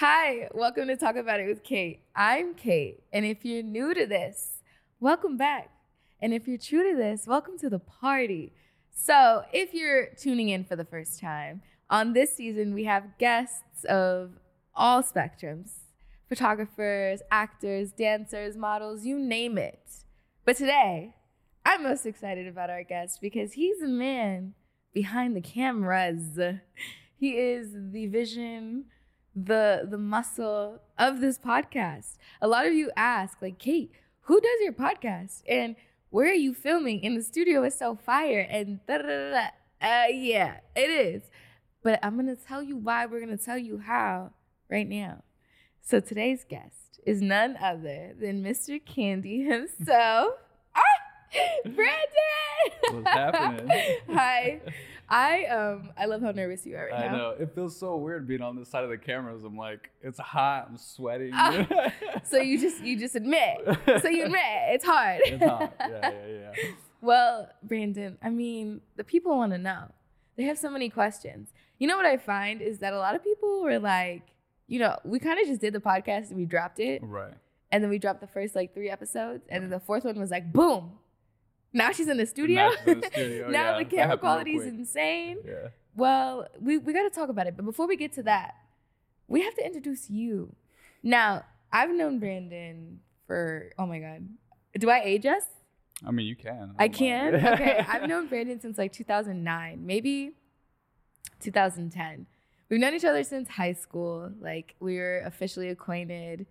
Hi, welcome to Talk About It with Kait. I'm Kait, and if you're new to this, welcome back. And if you're true to this, welcome to the party. So, if you're tuning in for the first time, on this season, we have guests of all spectrums photographers, actors, dancers, models, you name it. But today, I'm most excited about our guest because he's the man behind the cameras. He is the vision, the the muscle of this podcast. A lot of you ask, like, Kait, who does your podcast? And where are you filming? In the studio is so fire. And da da da da. Uh, yeah, it is. But I'm gonna tell you why. We're gonna tell you how right now. So today's guest is none other than Mr. Kandy himself. Brandon. What's happening? Hi. I um I love how nervous you are right I now. I know. It feels so weird being on this side of the cameras. I'm like, it's hot. I'm sweating. Ah, So you just you just admit. So you admit it's hard. it's hot. Yeah, yeah, yeah. Well, Brandon, I mean, the people want to know. They have so many questions. You know what I find is that a lot of people were like, you know, we kind of just did the podcast and we dropped it. Right. And then we dropped the first like three episodes. And then the fourth one was like, boom. Now she's in the studio. Now the studio, now yeah. the camera quality is insane. Yeah. Well, we, we got to talk about it. But before we get to that, we have to introduce you. Now, I've known Brandon for, oh my God. Do I age us? I mean, you can. I don't can? okay. I've known Brandon since like 2009, maybe 2010. We've known each other since high school. Like, we were officially acquainted.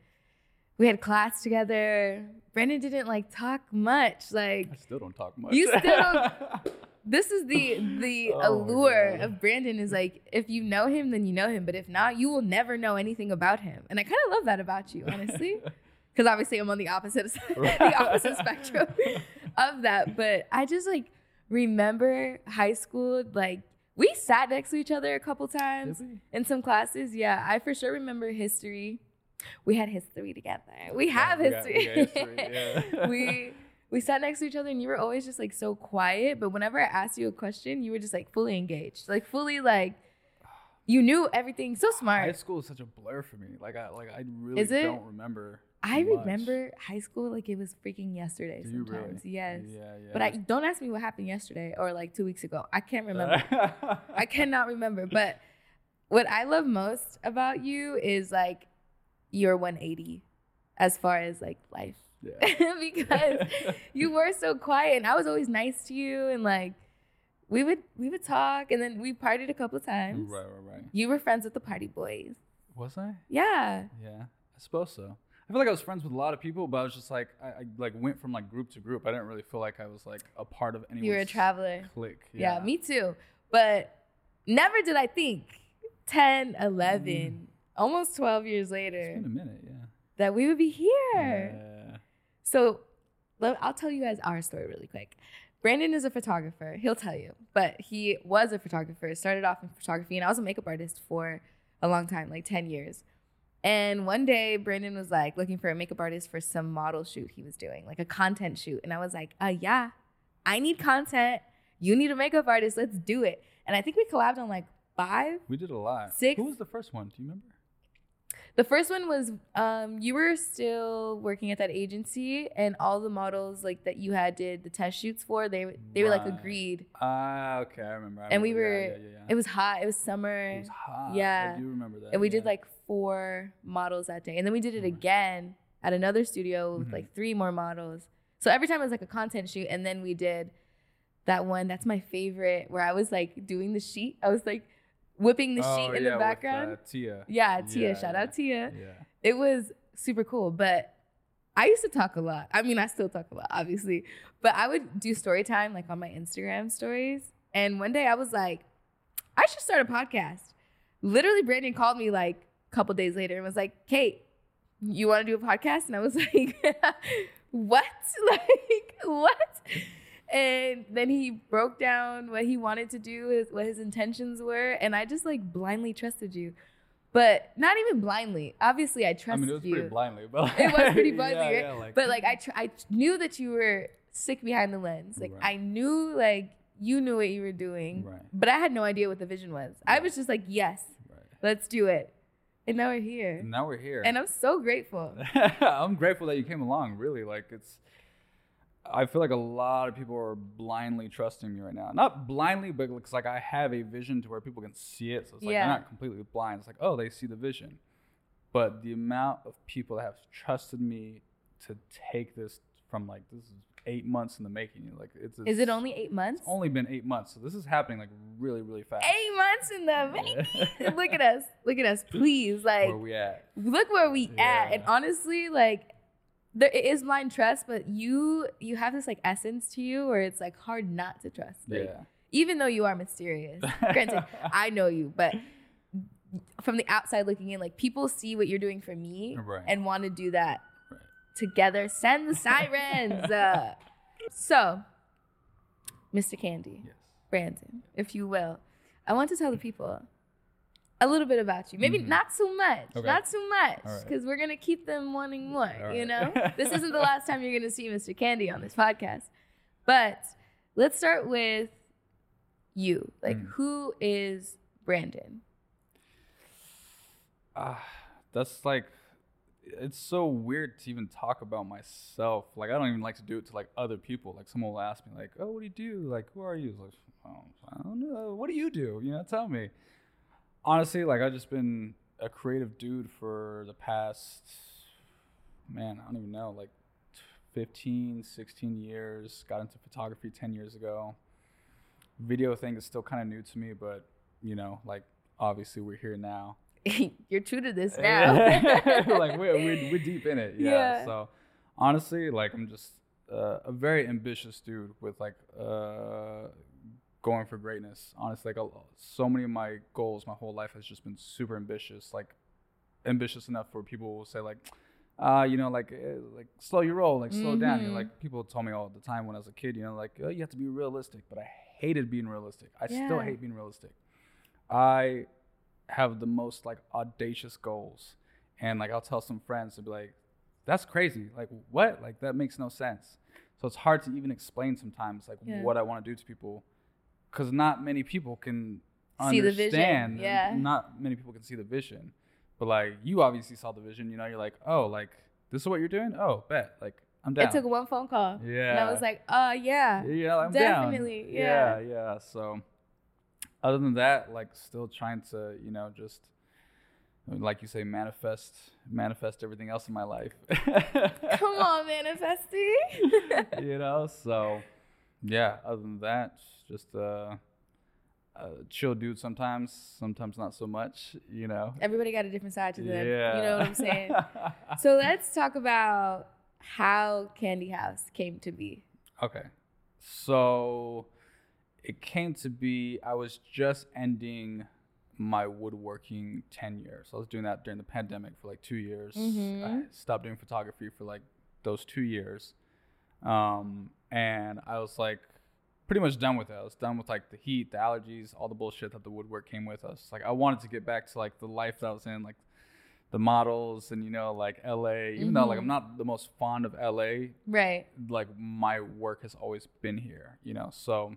We had class together. Brandon didn't like talk much. Like, I still don't talk much. You still don't- this is the the Oh allure God. of Brandon is like if you know him then you know him but if not you will never know anything about him and I kind of love that about you honestly because obviously I'm on the opposite the opposite spectrum of that but I just like remember high school like we sat next to each other a couple times in some classes yeah I for sure remember history we had history together we have we got- we history, got history, yeah. we we sat next to each other and you were always just like so quiet but whenever i asked you a question you were just like fully engaged like fully like you knew everything so smart. High school is such a blur for me. Like I like I really Is it? don't remember. i much. remember high school like it was freaking yesterday Do sometimes really? yes Yeah, yeah. but i don't ask me what happened yesterday or like two weeks ago i can't remember i cannot remember but what i love most about you is like you're 180 as far as like life yeah. because you were so quiet and I was always nice to you and like we would we would talk and then we partied a couple times. Right, right, right. You were friends with the party boys. Was I? Yeah. Yeah, I suppose so. I feel like I was friends with a lot of people, but I was just like I, I like went from like group to group. I didn't really feel like I was like a part of anyone's You were a traveler. clique. Yeah. me too. But never did I think 10, 11, mm. Almost 12 years It's later been a minute, yeah. that we would be here. Yeah. So let- I'll tell you guys our story really quick. Brandon is a photographer. He'll tell you, but he was a photographer. Started off in photography, and I was a makeup artist for a long time, like 10 years. And one day, Brandon was like looking for a makeup artist for some model shoot he was doing, like a content shoot. And I was like, uh, yeah, I need content. You need a makeup artist. Let's do it. And I think we collabed on like five. We did a lot. Six- Who was the first one? Do you remember? The first one was um, you were still working at that agency, and all the models like that you had did the test shoots for. They they were like Right. agreed. Ah, okay, I remember. I And we remember. were- Yeah, yeah, yeah, yeah. It was hot. It was summer, It was hot. yeah. I do remember that. and we did yeah. like four models that day, and then we did it Mhm. again at another studio with Mhm. like three more models. So every time it was like a content shoot, and then we did that one. That's my favorite, where I was like doing the sheet. I was like whipping the Oh, sheet in yeah, the with, background. uh, Tia. yeah, Tia. Yeah, shout yeah. out Tia. Yeah. it was super cool but i used to talk a lot i mean i still talk a lot obviously but i would do story time like on my instagram stories and one day i was like i should start a podcast literally brandon called me like a couple days later and was like kate you want to do a podcast and i was like what like what and then he broke down what he wanted to do his, what his intentions were and i just like blindly trusted you but not even blindly obviously i trusted you. I mean, it was you pretty blindly, but it was pretty blindly, yeah, right? yeah, like, but like I, tr- I knew that you were sick behind the lens. Like Right. I knew like you knew what you were doing, Right. but I had no idea what the vision was. I was just like, yes, Right. let's do it. And now we're here. And now we're here. And I'm so grateful. I'm grateful that you came along. Really, like it's. I feel like a lot of people are blindly trusting me right now. Not blindly, but it's like I have a vision to where people can see it. So it's like Yeah. they're not completely blind. It's like, oh, they see the vision. But the amount of people that have trusted me to take this from like this is eight months in the making. Like it's, it's Is it only eight months? It's only been eight months, so this is happening like really, really fast. Eight months in the making. look at us. Look at us. Please. Like Where we at? look where we at. And honestly, like there it is blind trust, but you you have this like essence to you where it's like hard not to trust. Like, Yeah. Even though you are mysterious. Granted, I know you, but from the outside looking in, like people see what you're doing for me Right. and want to do that Right. together. Send the sirens. uh, so, Mr. Kandy, Yes. Brandon, if you will, I want to tell the people a little bit about you. Maybe Mhm. not so much, Okay. not so much, All right. because we're gonna keep them wanting more. All You know, this isn't the last time you're gonna see Mr. Kandy on this podcast. But let's start with you. Like, Mm. who is Brandon? Ah, that's like it's so weird to even talk about myself. Like I don't even like to do it to like other people. Like someone will ask me like, "Oh, what do you do? Like, who are you?" It's Like, oh, I don't know. What do you do? You know, tell me. Honestly, like I've just been a creative dude for the past man, I don't even know, like 15, 16 years. Got into photography 10 years ago. Video thing is still kind of new to me, but you know, like obviously we're here now. you're true to this now. like we're, we're, we're deep in it yeah. Yeah. so honestly like i'm just uh, a very ambitious dude with like uh, going for greatness honestly like so many of my goals my whole life has just been super ambitious like ambitious enough for people will say like uh, you know, like, eh, like slow your roll, like slow down. You know, like people told me all the time when I was a kid, you know, like oh, you have to be realistic. But I hated being realistic. I still hate being realistic. I have the most like audacious goals, and like I'll tell some friends to be like, "That's crazy! Like what? Like that makes no sense." So it's hard to even explain sometimes like Yeah. what I want to do to people, because not many people can See the vision, yeah. Not many people can see the vision, but like you obviously saw the vision. You know, you're like, "Oh, like this is what you're doing. Oh, bet. Like I'm down." It took one phone call. Yeah. And I was like, uh, yeah. Yeah, I'm Definitely, down. yeah. yeah, yeah. So, other than that, like, still trying to, you know, just like you say, manifest, manifest everything else in my life. Come on, manifesting. you know. So, yeah. Other than that, just uh, a chill dude. Sometimes, sometimes not so much. You know. Everybody got a different side to them. Yeah. You know what I'm saying? so let's talk about how Kandy House came to be. Okay. So it came to be I was just ending my woodworking tenure. So I was doing that during the pandemic for like two years. I Mhm. stopped doing photography for like those two years. Um, and I was like pretty much done with it. I was done with like the heat, the allergies, all the bullshit that the woodwork came with us. Like I wanted to get back to like the life that I was in, like the models and you know, like LA. Even though like. I'm mm-hmm. not the most fond of LA, Right. like my work has always been here, you know. So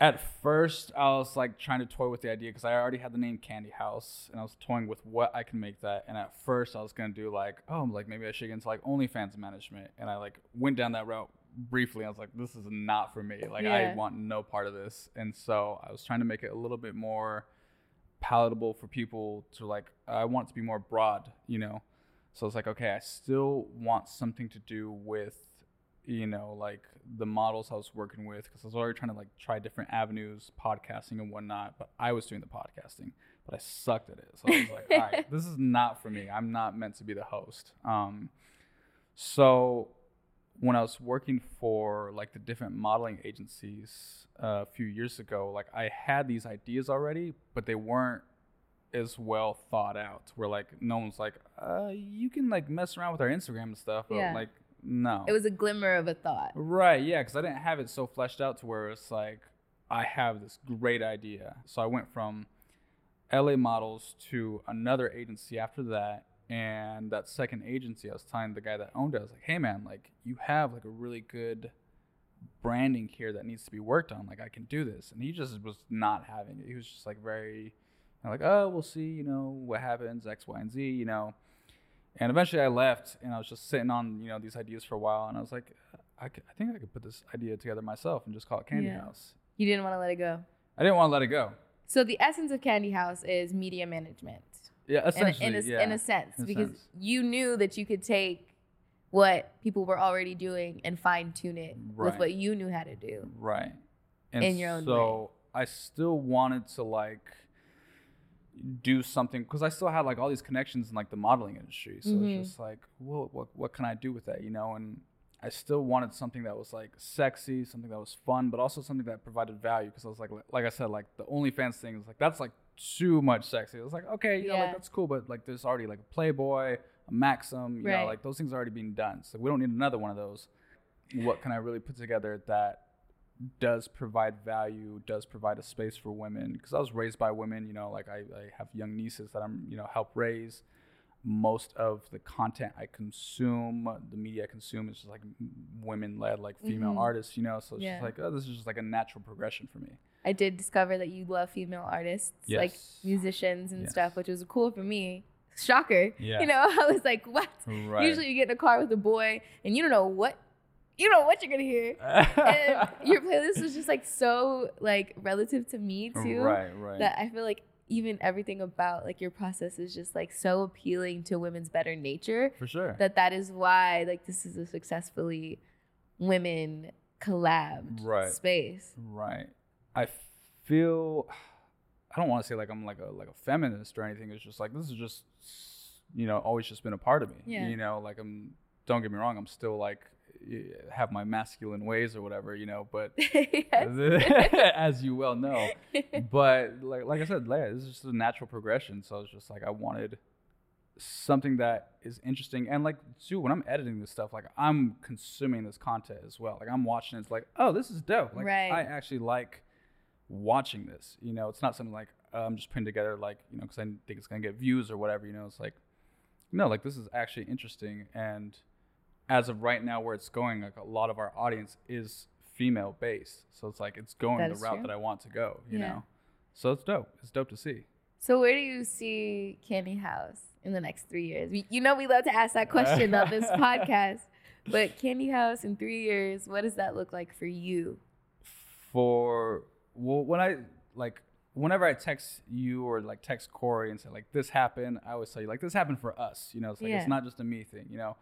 at first I was like trying to toy with the idea because I already had the name Kandy House and I was toying with what I can make that. And at first I was gonna do like, oh, like maybe I should get into like OnlyFans management. And I like went down that route briefly. I was like, this is not for me. Like I want no part of this. And so I was trying to make it a little bit more palatable for people to like I want to be more broad, you know. So it's like, okay, I still want something to do with, you know, like the models I was working with, because I was already trying to like try different avenues, podcasting and whatnot. But I was doing the podcasting, but I sucked at it. So I was like, all right, this is not for me. I'm not meant to be the host. Um, so when I was working for like the different modeling agencies uh, a few years ago, like I had these ideas already, but they weren't as well thought out. Where like no one's like, uh, you can like mess around with our Instagram and stuff, but Yeah. like no. It was a glimmer of a thought. Right, yeah, because I didn't have it so fleshed out to where it's like I have this great idea. So I went from LA models to another agency after that. And that second agency, I was telling the guy that owned it, I was like, hey man, like you have like a really good branding here that needs to be worked on. Like I can do this. And he just was not having it. He was just like very And like, oh, we'll see, you know, what happens, X, Y, and Z, you know. And eventually I left and I was just sitting on, you know, these ideas for a while. And I was like, I, could, I think I could put this idea together myself and just call it Kandy Yeah. House. You didn't want to let it go. I didn't want to let it go. So the essence of Kandy House is media management. Yeah, in a, essentially. in a, yeah. in a sense in because sense. you knew that you could take what people were already doing and fine tune it with what you knew how to do. Right. And in your own so I still wanted to like do something because I still had like all these connections in like the modeling industry. So Mhm. it's just like, well, what what can I do with that, you know? And I still wanted something that was like sexy, something that was fun, but also something that provided value. Because I was like, like I said, like the OnlyFans thing is like that's like too much sexy. It was like, okay, you know, Yeah. like that's cool, but like there's already like a Playboy, a Maxim, you Right. know, like those things are already being done. So we don't need another one of those. What can I really put together that does provide value, does provide a space for women? Because I was raised by women, you know, like I, I have young nieces that I'm, you know, help raise. Most of the content I consume, the media I consume is just like women led, like female Mhm. artists, you know. So it's Yeah. just like, oh, this is just like a natural progression for me. I did discover that you love female artists, like musicians and Yes. stuff, which was cool for me. Shocker. Yeah. You know, I was like, what? Right. Usually you get in a car with a boy and you don't know what you don't know what you're gonna hear. and your playlist was just like so like relative to me too. Right, right. That I feel like even everything about like your process is just like so appealing to women's better nature for sure. that that is why like this is a successfully women collab Right. space. Right. I feel I don't want to say like I'm like a like a feminist or anything. It's just like this is just you know always just been a part of me. Yeah. You know, like I'm don't get me wrong, I'm still like have my masculine ways or whatever, you know, but as you well know. But like like I said, like, this is just a natural progression. So it's just like I wanted something that is interesting and like too when I'm editing this stuff, like I'm consuming this content as well. Like I'm watching it, it's like, oh, this is dope. Like Right. I actually like watching this. You know, it's not something like uh, I'm just putting together like you know because I think it's gonna get views or whatever. You know, it's like no, like this is actually interesting. And as of right now, where it's going, like a lot of our audience is female based, so it's like it's going the route true. that I want to go. You Yeah. know, so it's dope. It's dope to see. So where do you see Kandy House in the next three years? We, you know we love to ask that question on this podcast. But Kandy House in three years, what does that look like for you? for well when I like whenever I text you or like text Corey and say like this happened, I always tell you like this happened for us. You know, it's like Yeah. it's not just a me thing. You know,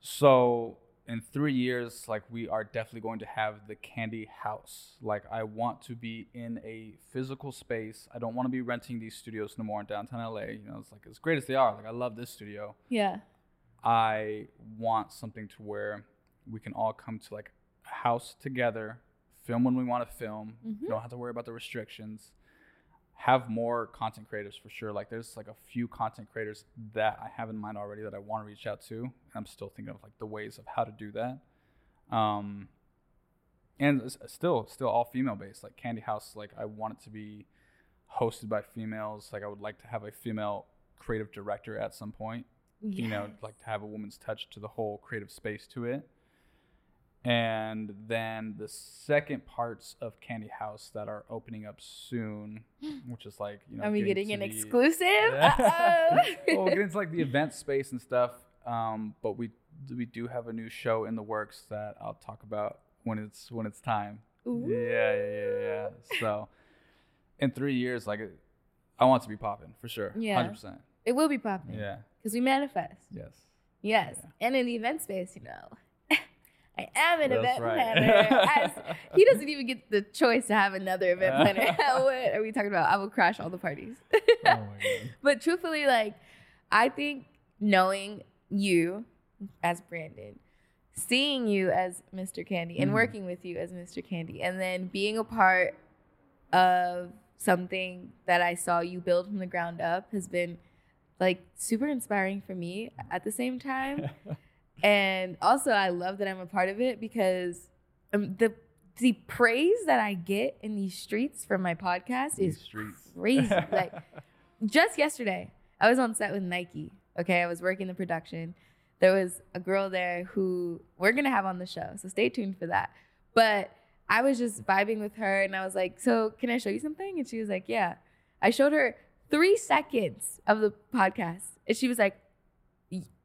so in three years, like we are definitely going to have the Kandy House. Like I want to be in a physical space. I don't want to be renting these studios no more in downtown LA. You know, it's like as great as they are. Like I love this studio. Yeah. I want something to where we can all come to like a house together, film when we want to film. Mhm. Don't have to worry about the restrictions. Have more content creators for sure. Like there's like a few content creators that I have in mind already that I want to reach out to. And I'm still thinking of like the ways of how to do that. Um, and still still all female based. Like Kandy House, like I want it to be hosted by females. Like I would like to have a female creative director at some point you know, like to have a woman's touch to the whole creative space to it. And then the second parts of Kandy House that are opening up soon, which is like, you know, Are we getting to an the- exclusive? Yeah. Uh-oh. well, we'll get into like the event space and stuff. Um, but we we do have a new show in the works that I'll talk about when it's when it's time. Ooh. Yeah, yeah, yeah, yeah. So in three years, like I want it to be popping for sure. Yeah. hundred percent. It will be popping. Yeah. Because we manifest. Yes. Yes. Yeah. And in the event space, you know, I am an That's event right. planner. As, he doesn't even get the choice to have another event planner. what are we talking about? I will crash all the parties. oh my god. but truthfully, like, I think knowing you as Brandon, seeing you as Mr. Kandy, and Mhm. working with you as Mr. Kandy, and then being a part of something that I saw you build from the ground up has been like super inspiring for me at the same time. And also, I love that I'm a part of it because um, the the praise that I get in these streets from my podcast These is streets. crazy. like just yesterday, I was on set with Nike. Okay, I was working the production. There was a girl there who we're gonna have on the show, so stay tuned for that. But I was just vibing with her, and I was like, "So, can I show you something?" And she was like, "Yeah." I showed her three seconds of the podcast, and she was like, "Y-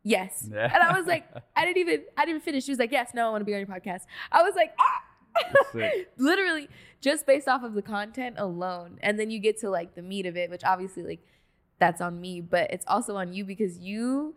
"Yes." Yeah. And I was like, I didn't even, I didn't finish. She was like, "Yes, no, I want to be on your podcast." I was like, "Ah!" Literally, just based off of the content alone, and then you get to like the meat of it, which obviously like that's on me, but it's also on you because you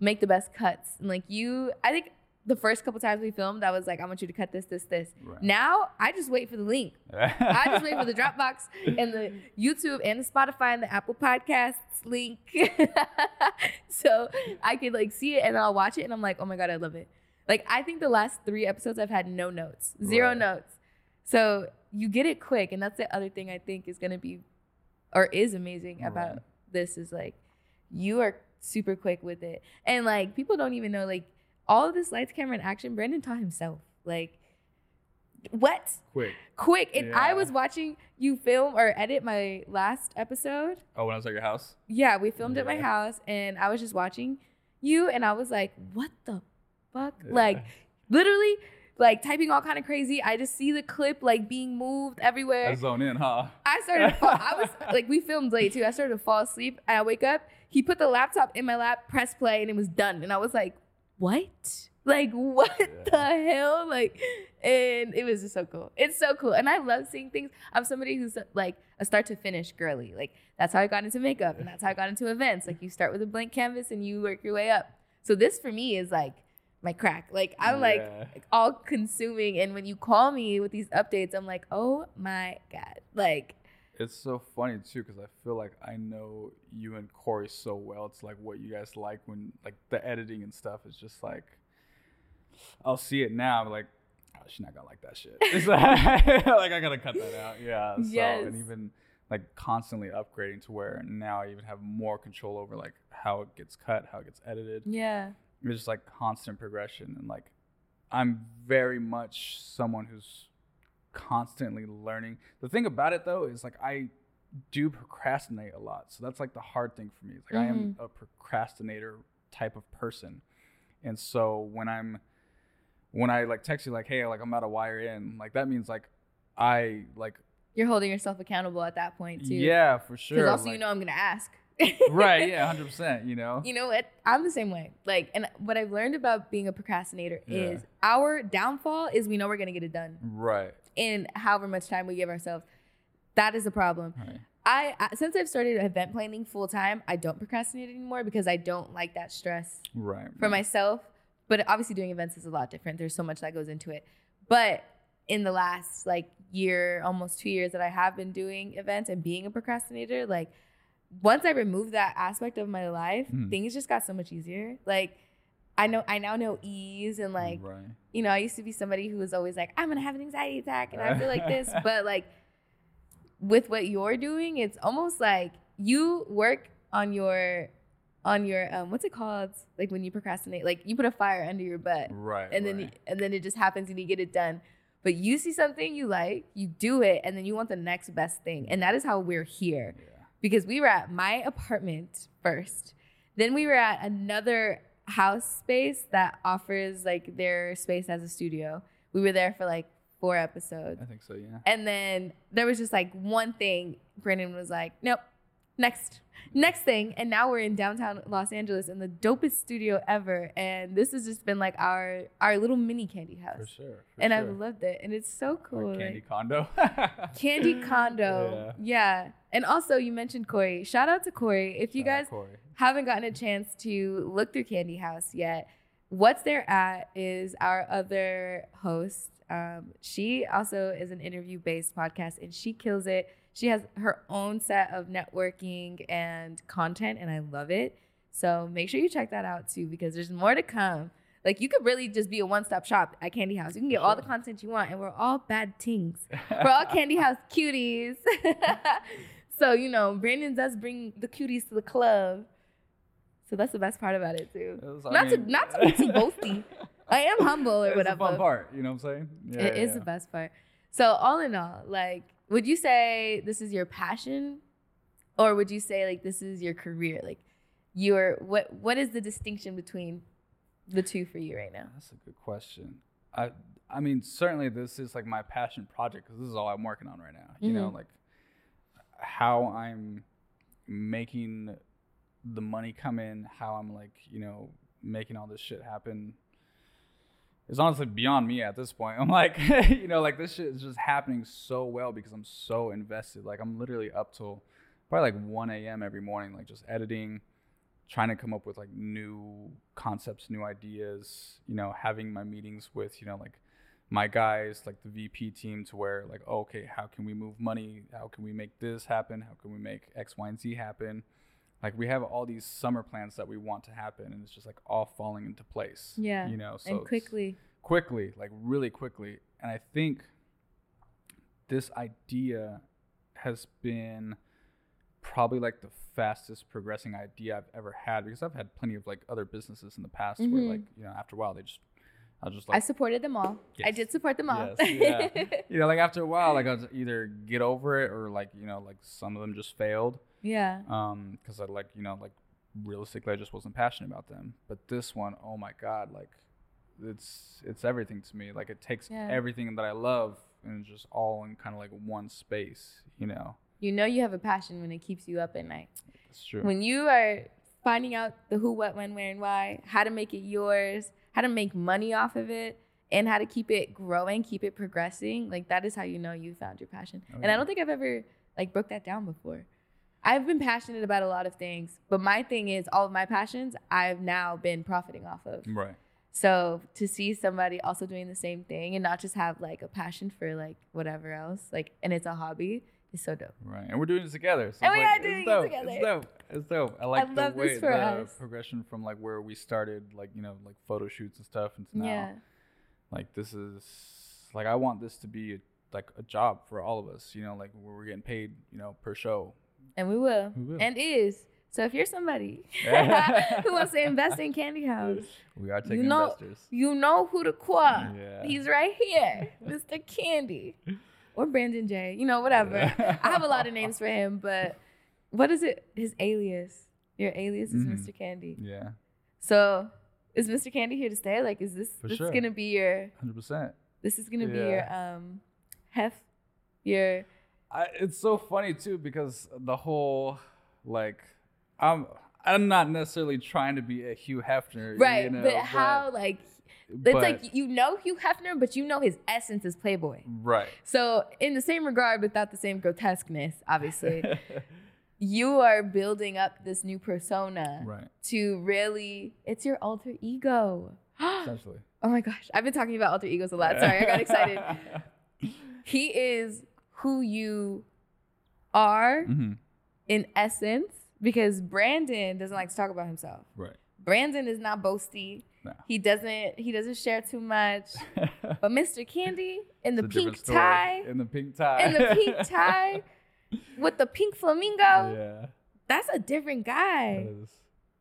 make the best cuts. And like you, I think the first couple times we filmed, I was like, I want you to cut this, this, this. Right. Now I just wait for the link. I just wait for the Dropbox and the YouTube and the Spotify and the Apple Podcasts link. so I could like see it and I'll watch it and I'm like, oh my God, I love it. Like I think the last three episodes I've had no notes, zero Right. notes. So you get it quick. And that's the other thing I think is gonna be or is amazing about this is like you are super quick with it. And like people don't even know like all of this lights, camera, and action, Brandon taught himself. Like what? Quick. quick. And I was watching you film or edit my last episode. Oh, when I was at your house. Yeah, we filmed at my house and I was just watching you and I was like, what the fuck? Yeah. Like literally like typing all kind of crazy. I just see the clip like being moved everywhere. I zone in, huh? I started to fall. I was like, we filmed late too. I started to fall asleep. I wake up. He put the laptop in my lap, press play, and it was done. And I was like, what? Like, what the hell? Like, and it was just so cool. It's so cool. And I love seeing things. I'm somebody who's like a start to finish girly. Like, that's how I got into makeup and that's how I got into events. Like, you start with a blank canvas and you work your way up. So, this for me is like my crack. Like, I'm like, Yeah. all consuming. And when you call me with these updates, I'm like, oh my God. Like, It's so funny too because I feel like I know you and Corey so well. It's like what you guys like when like the editing and stuff is just like I'll see it now. I'm like, oh, she's not gonna like that shit. It's like, like I gotta cut that out. Yeah. So Yes. and even like constantly upgrading to where now I even have more control over like how it gets cut, how it gets edited. yeah. It's just like constant progression and like I'm very much someone who's constantly learning. The thing about it though is like I do procrastinate a lot. So that's like the hard thing for me. It's like I am mm-hmm. a procrastinator type of person. And so when I'm when I like text you like, hey, like I'm about to wire in, like that means like I like You're holding yourself accountable at that point too. yeah, for sure. Because also you know I'm gonna ask. Right, yeah, hundred percent, you know? You know what? I'm the same way. Like, and what I've learned about being a procrastinator Yeah. is our downfall is we know we're gonna get it done Right. in however much time we give ourselves. That is a problem. Right. I, I since I've started event planning full time, I don't procrastinate anymore because I don't like that stress Right. for myself. But obviously, doing events is a lot different. There's so much that goes into it. But in the last like year, almost two years that I have been doing events and being a procrastinator, like once I removed that aspect of my life, Mhm. things just got so much easier. Like I know I now know ease and like right. you know, I used to be somebody who was always like, I'm gonna have an anxiety attack and I feel like this. But like with what you're doing, it's almost like you work on your on your um what's it called? Like when you procrastinate, like you put a fire under your butt Right. and then and then it just happens and you get it done. But you see something you like, you do it, and then you want the next best thing. And that is how we're here yeah. Because we were at my apartment first. Then we were at another house space that offers like their space as a studio. We were there for like four episodes. I think so, yeah. And then there was just like one thing. Brandon was like, nope, next, next thing. And now we're in downtown Los Angeles in the dopest studio ever. And this has just been like our our little mini candy house. For sure. for and sure. I've loved it. And it's so cool. Like- candy condo. Candy Condo. Yeah. And also, you mentioned Corey. Shout out to Corey. If you Shout guys haven't gotten a chance to look through Kandy House yet, what's there at is our other host. Um, she also is an interview based podcast and she kills it. She has her own set of networking and content, and I love it. So make sure you check that out too because there's more to come. Like you could really just be a one-stop shop at Kandy House. You can get all the content you want, and we're all bad things. We're all Kandy House cuties. so you know, Brandon does bring the cuties to the club. So that's the best part about it too. It was- not mean- to not to be too boasty. I am humble or It's whatever. It's the fun part, you know what I'm saying? Yeah, It is yeah. the best part. So all in all, like, would you say this is your passion, or would you say like this is your career? Like, your what what is the distinction between the two for you right now? That's a good question. I I mean, certainly this is like my passion project because this is all I'm working on right now. You know, Mhm. like how I'm making the money come in, how I'm like, you know, making all this shit happen is honestly beyond me at this point. I'm like, you know, like this shit is just happening so well because I'm so invested. Like I'm literally up till probably like 1 a.m. every morning, like just editing, trying to come up with like new concepts, new ideas, you know, having my meetings with, you know, like my guys, like the VP team to where like, oh, okay, how can we move money? How can we make this happen? How can we make X, Y, and Z happen? Like we have all these summer plans that we want to happen and it's just like all falling into place. Yeah. You know, so and quickly. quickly, like really quickly. And I think this idea has been probably like the fastest progressing idea I've ever had because I've had plenty of like other businesses in the past where Mhm. like, you know, after a while they just I was just like, I supported them all. I did support them all. Yes, yeah. you know, like after a while like I was either get over it or like, you know, like some of them just failed. yeah. Um, because I like, you know, like realistically I just wasn't passionate about them. But this one, oh my god, like it's it's everything to me. Like it takes Yeah. everything that I love and it's just all in kind of like one space, you know. You know you have a passion when it keeps you up at night. It's true. When you are finding out the who, what, when, where, and why, how to make it yours, how to make money off of it, and how to keep it growing, keep it progressing, like that is how you know you found your passion. Oh, and I don't think I've ever like broke that down before. I've been passionate about a lot of things, but my thing is all of my passions I've now been profiting off of. right. So to see somebody also doing the same thing and not just have like a passion for like whatever else, like and it's a hobby, is so dope. Right. And we're doing this together. So And we like, are doing it together. It's dope. It's dope. I like the way the us. progression from like where we started, like, you know, like photo shoots and stuff and to now. Yeah. like this is like I want this to be a, like a job for all of us, you know, like where we're getting paid, you know, per show. And we will. We will. And is. So if you're somebody who wants to invest in Kandy House, We are taking you know- investors. you know who to call. Yeah. He's right here, Mr. Kandy. Or Brandon J. You know, whatever. I have a lot of names for him, but what is it? His alias. Your alias is Mhm. Mr. Kandy. Yeah, So is Mr. Kandy here to stay? Like, is this For this sure. gonna be your hundred percent. this is gonna be your um hef your I, it's so funny too because the whole like I'm I'm not necessarily trying to be a Hugh Hefner, right, You know, but how like it's but- like you know Hugh Hefner, but you know his essence is Playboy. right. So in the same regard, without the same grotesqueness, obviously, you are building up this new persona right. to really it's your alter ego. Essentially. Oh my gosh, I've been talking about alter egos a lot. Sorry, I got excited. He is who you are hmm in essence because Brandon doesn't like to talk about himself. Right. Brandon is not boasty. No. He doesn't he doesn't share too much. But Mr. Kandy in the It's a different pink tie, In the pink tie. in the pink tie with the pink flamingo, yeah. that's a different guy.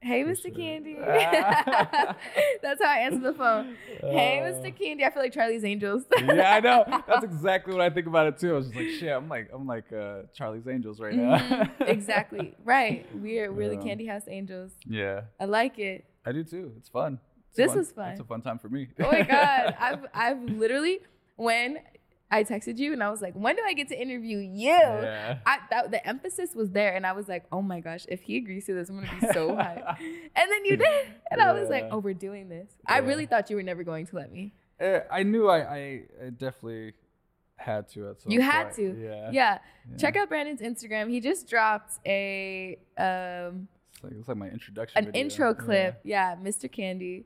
Hey, Mr. sure. Kandy. that's how I answer the phone. Hey, Uh, Mr. Kandy. I feel like Charlie's Angels. yeah, I know. That's exactly what I think about it too. I was just like, shit, I'm like, I'm like uh, Charlie's Angels right now. Mhm, exactly. Right. We're we're the Kandy House Angels. yeah, I like it. I do too. It's fun. It's This fun. was fun. It's a fun time for me. Oh my god. I've I've literally when I texted you and I was like, when do I get to interview you? yeah. I that, the emphasis was there, and I was like, "Oh my gosh, if he agrees to this, I'm gonna be so hyped." And then you did, and I was like, Yeah. "Oh, we're doing this." I really thought you were never going to let me. Uh, I knew I, I, I definitely had to at some point. You had to. Yeah. Yeah, yeah. check out Brandon's Instagram. He just dropped a um It's like, it's like my introduction. an video. intro clip. Yeah. Mr. Kandy,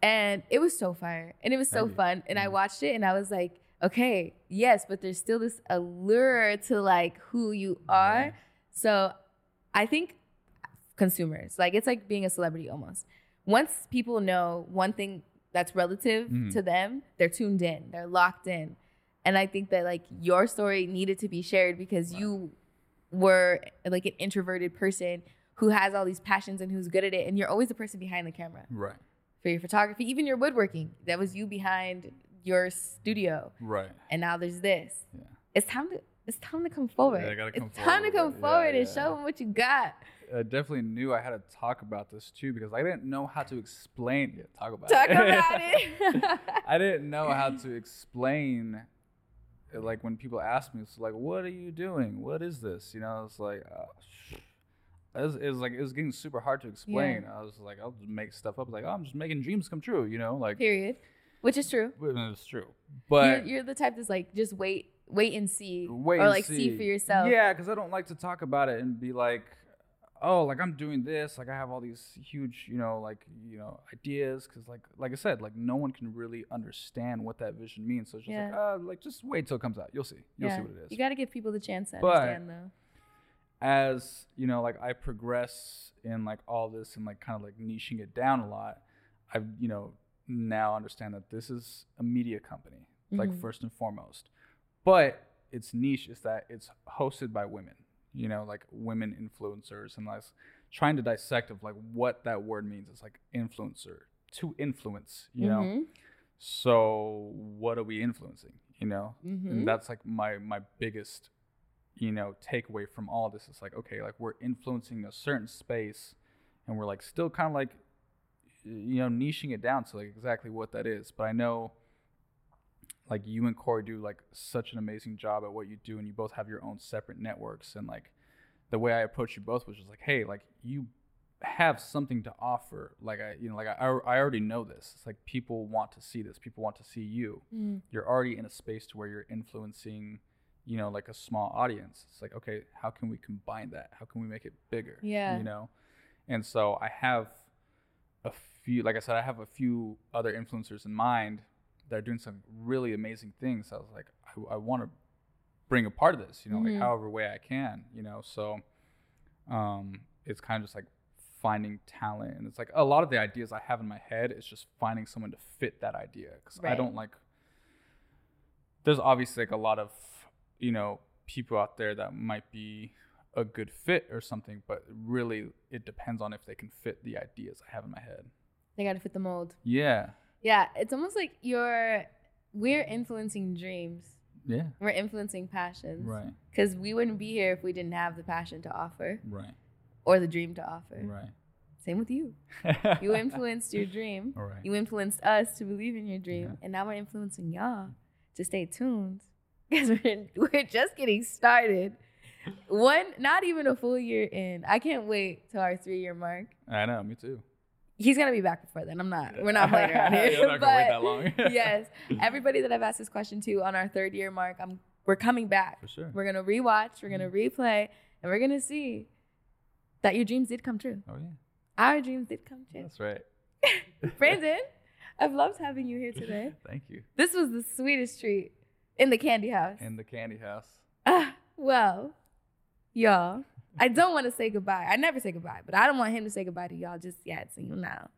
and it was so fire, and it was so fun. And I Mhm. watched it, and I was like, "Okay, yes," but there's still this allure to like who you are. Yeah. So I think consumers, like it's like being a celebrity almost. Once people know one thing that's relative Mhm. to them, they're tuned in, they're locked in. And I think that like your story needed to be shared because you were like an introverted person who has all these passions and who's good at it and you're always the person behind the camera Right. for your photography, even your woodworking. That was you behind your studio Right. and now there's this. Yeah. It's time to it's time to come forward. I gotta come it's time to come it. Yeah, forward and yeah. show them what you got. I definitely knew I had to talk about this too because I didn't know how to explain. Yeah, talk about Talk it. Talk about it. I didn't know how to explain like when people ask me, it's like, what are you doing? What is this? You know, it's like, uh, it was, it was like it was getting super hard to explain. I was like, I'll just make stuff up. Like, oh, I'm just making dreams come true. You know, like Period. Which is true. it's true. But you're, you're the type that's like just wait, wait and see, wait or like see. for yourself. Yeah, because I don't like to talk about it and be like, oh, like I'm doing this, like I have all these huge, you know, like you know, ideas. Because like like I said, like no one can really understand what that vision means. So it's just like, Yeah. uh, like just wait till it comes out. You'll see. You'll Yeah. see what it is. You got to give people the chance to But- understand, though. as you know like i progress in like all this and like kind of like niching it down a lot i've you know now understand that this is a media company like Mhm. first and foremost but its niche is that it's hosted by women you know like women influencers and like trying to dissect of like what that word means it's like influencer to influence you know Mhm. so what are we influencing you know Mhm. and that's like my my biggest you know takeaway from all this is like okay like we're influencing a certain space and we're like still kind of like you know niching it down to like exactly what that is. But i know like you and corey do like such an amazing job at what you do and you both have your own separate networks. And like the way i approached you both was just like hey like you have something to offer. Like i you know like i, I already know this. It's like people want to see this. People want to see you. Mm. you're already in a space to where you're influencing you know like a small audience. It's like okay how can we combine that? How can we make it bigger? Yeah. you know? And so i have a few like i said i have a few other influencers in mind that are doing some really amazing things. I was like i, I want to bring a part of this you know Mhm. like however way i can you know? So um it's kind of just like finding talent. And it's like a lot of the ideas i have in my head is just finding someone to fit that idea. Because i don't like there's obviously like a lot of you know people out there that might be a good fit or something but really it depends on if they can fit the ideas i have in my head They got to fit the mold. yeah Yeah, it's almost like you're we're influencing dreams. yeah We're influencing passions. right Because we wouldn't be here if we didn't have the passion to offer right or the dream to offer. right Same with you. You influenced your dream. all right You influenced us to believe in your dream. Yeah. And now we're influencing y'all to stay tuned. Because we're, we're just getting started. One, not even a full year in. I can't wait till our three year mark. i know me too He's gonna be back before then. I'm not. We're not playing around here. You're not gonna wait that long. yes, everybody that I've asked this question to on our third year mark, I'm we're coming back. for sure We're gonna rewatch. We're gonna replay, and we're gonna see that your dreams did come true. oh yeah Our dreams did come true. that's right Brandon, I've loved having you here today. thank you This was the sweetest treat in the candy house. in the candy house Ah, well, y'all, I don't want to say goodbye. I never say goodbye, but I don't want him to say goodbye to y'all just yet. So you know.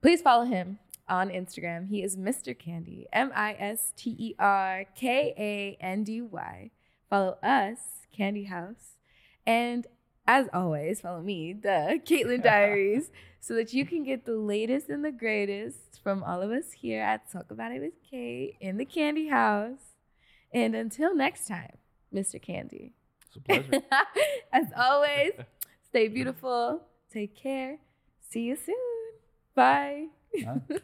Please follow him on Instagram. He is Mr. Kandy, M I S T E R K A N D Y. Follow us, Kandy House. And as always, follow me, the Kaitlin Diaries, so that you can get the latest and the greatest from all of us here at Talk About It with Kait in the Kandy House. And until next time, Mr. Kandy. It's a pleasure As always, stay beautiful. Take care. See you soon. Bye. Huh?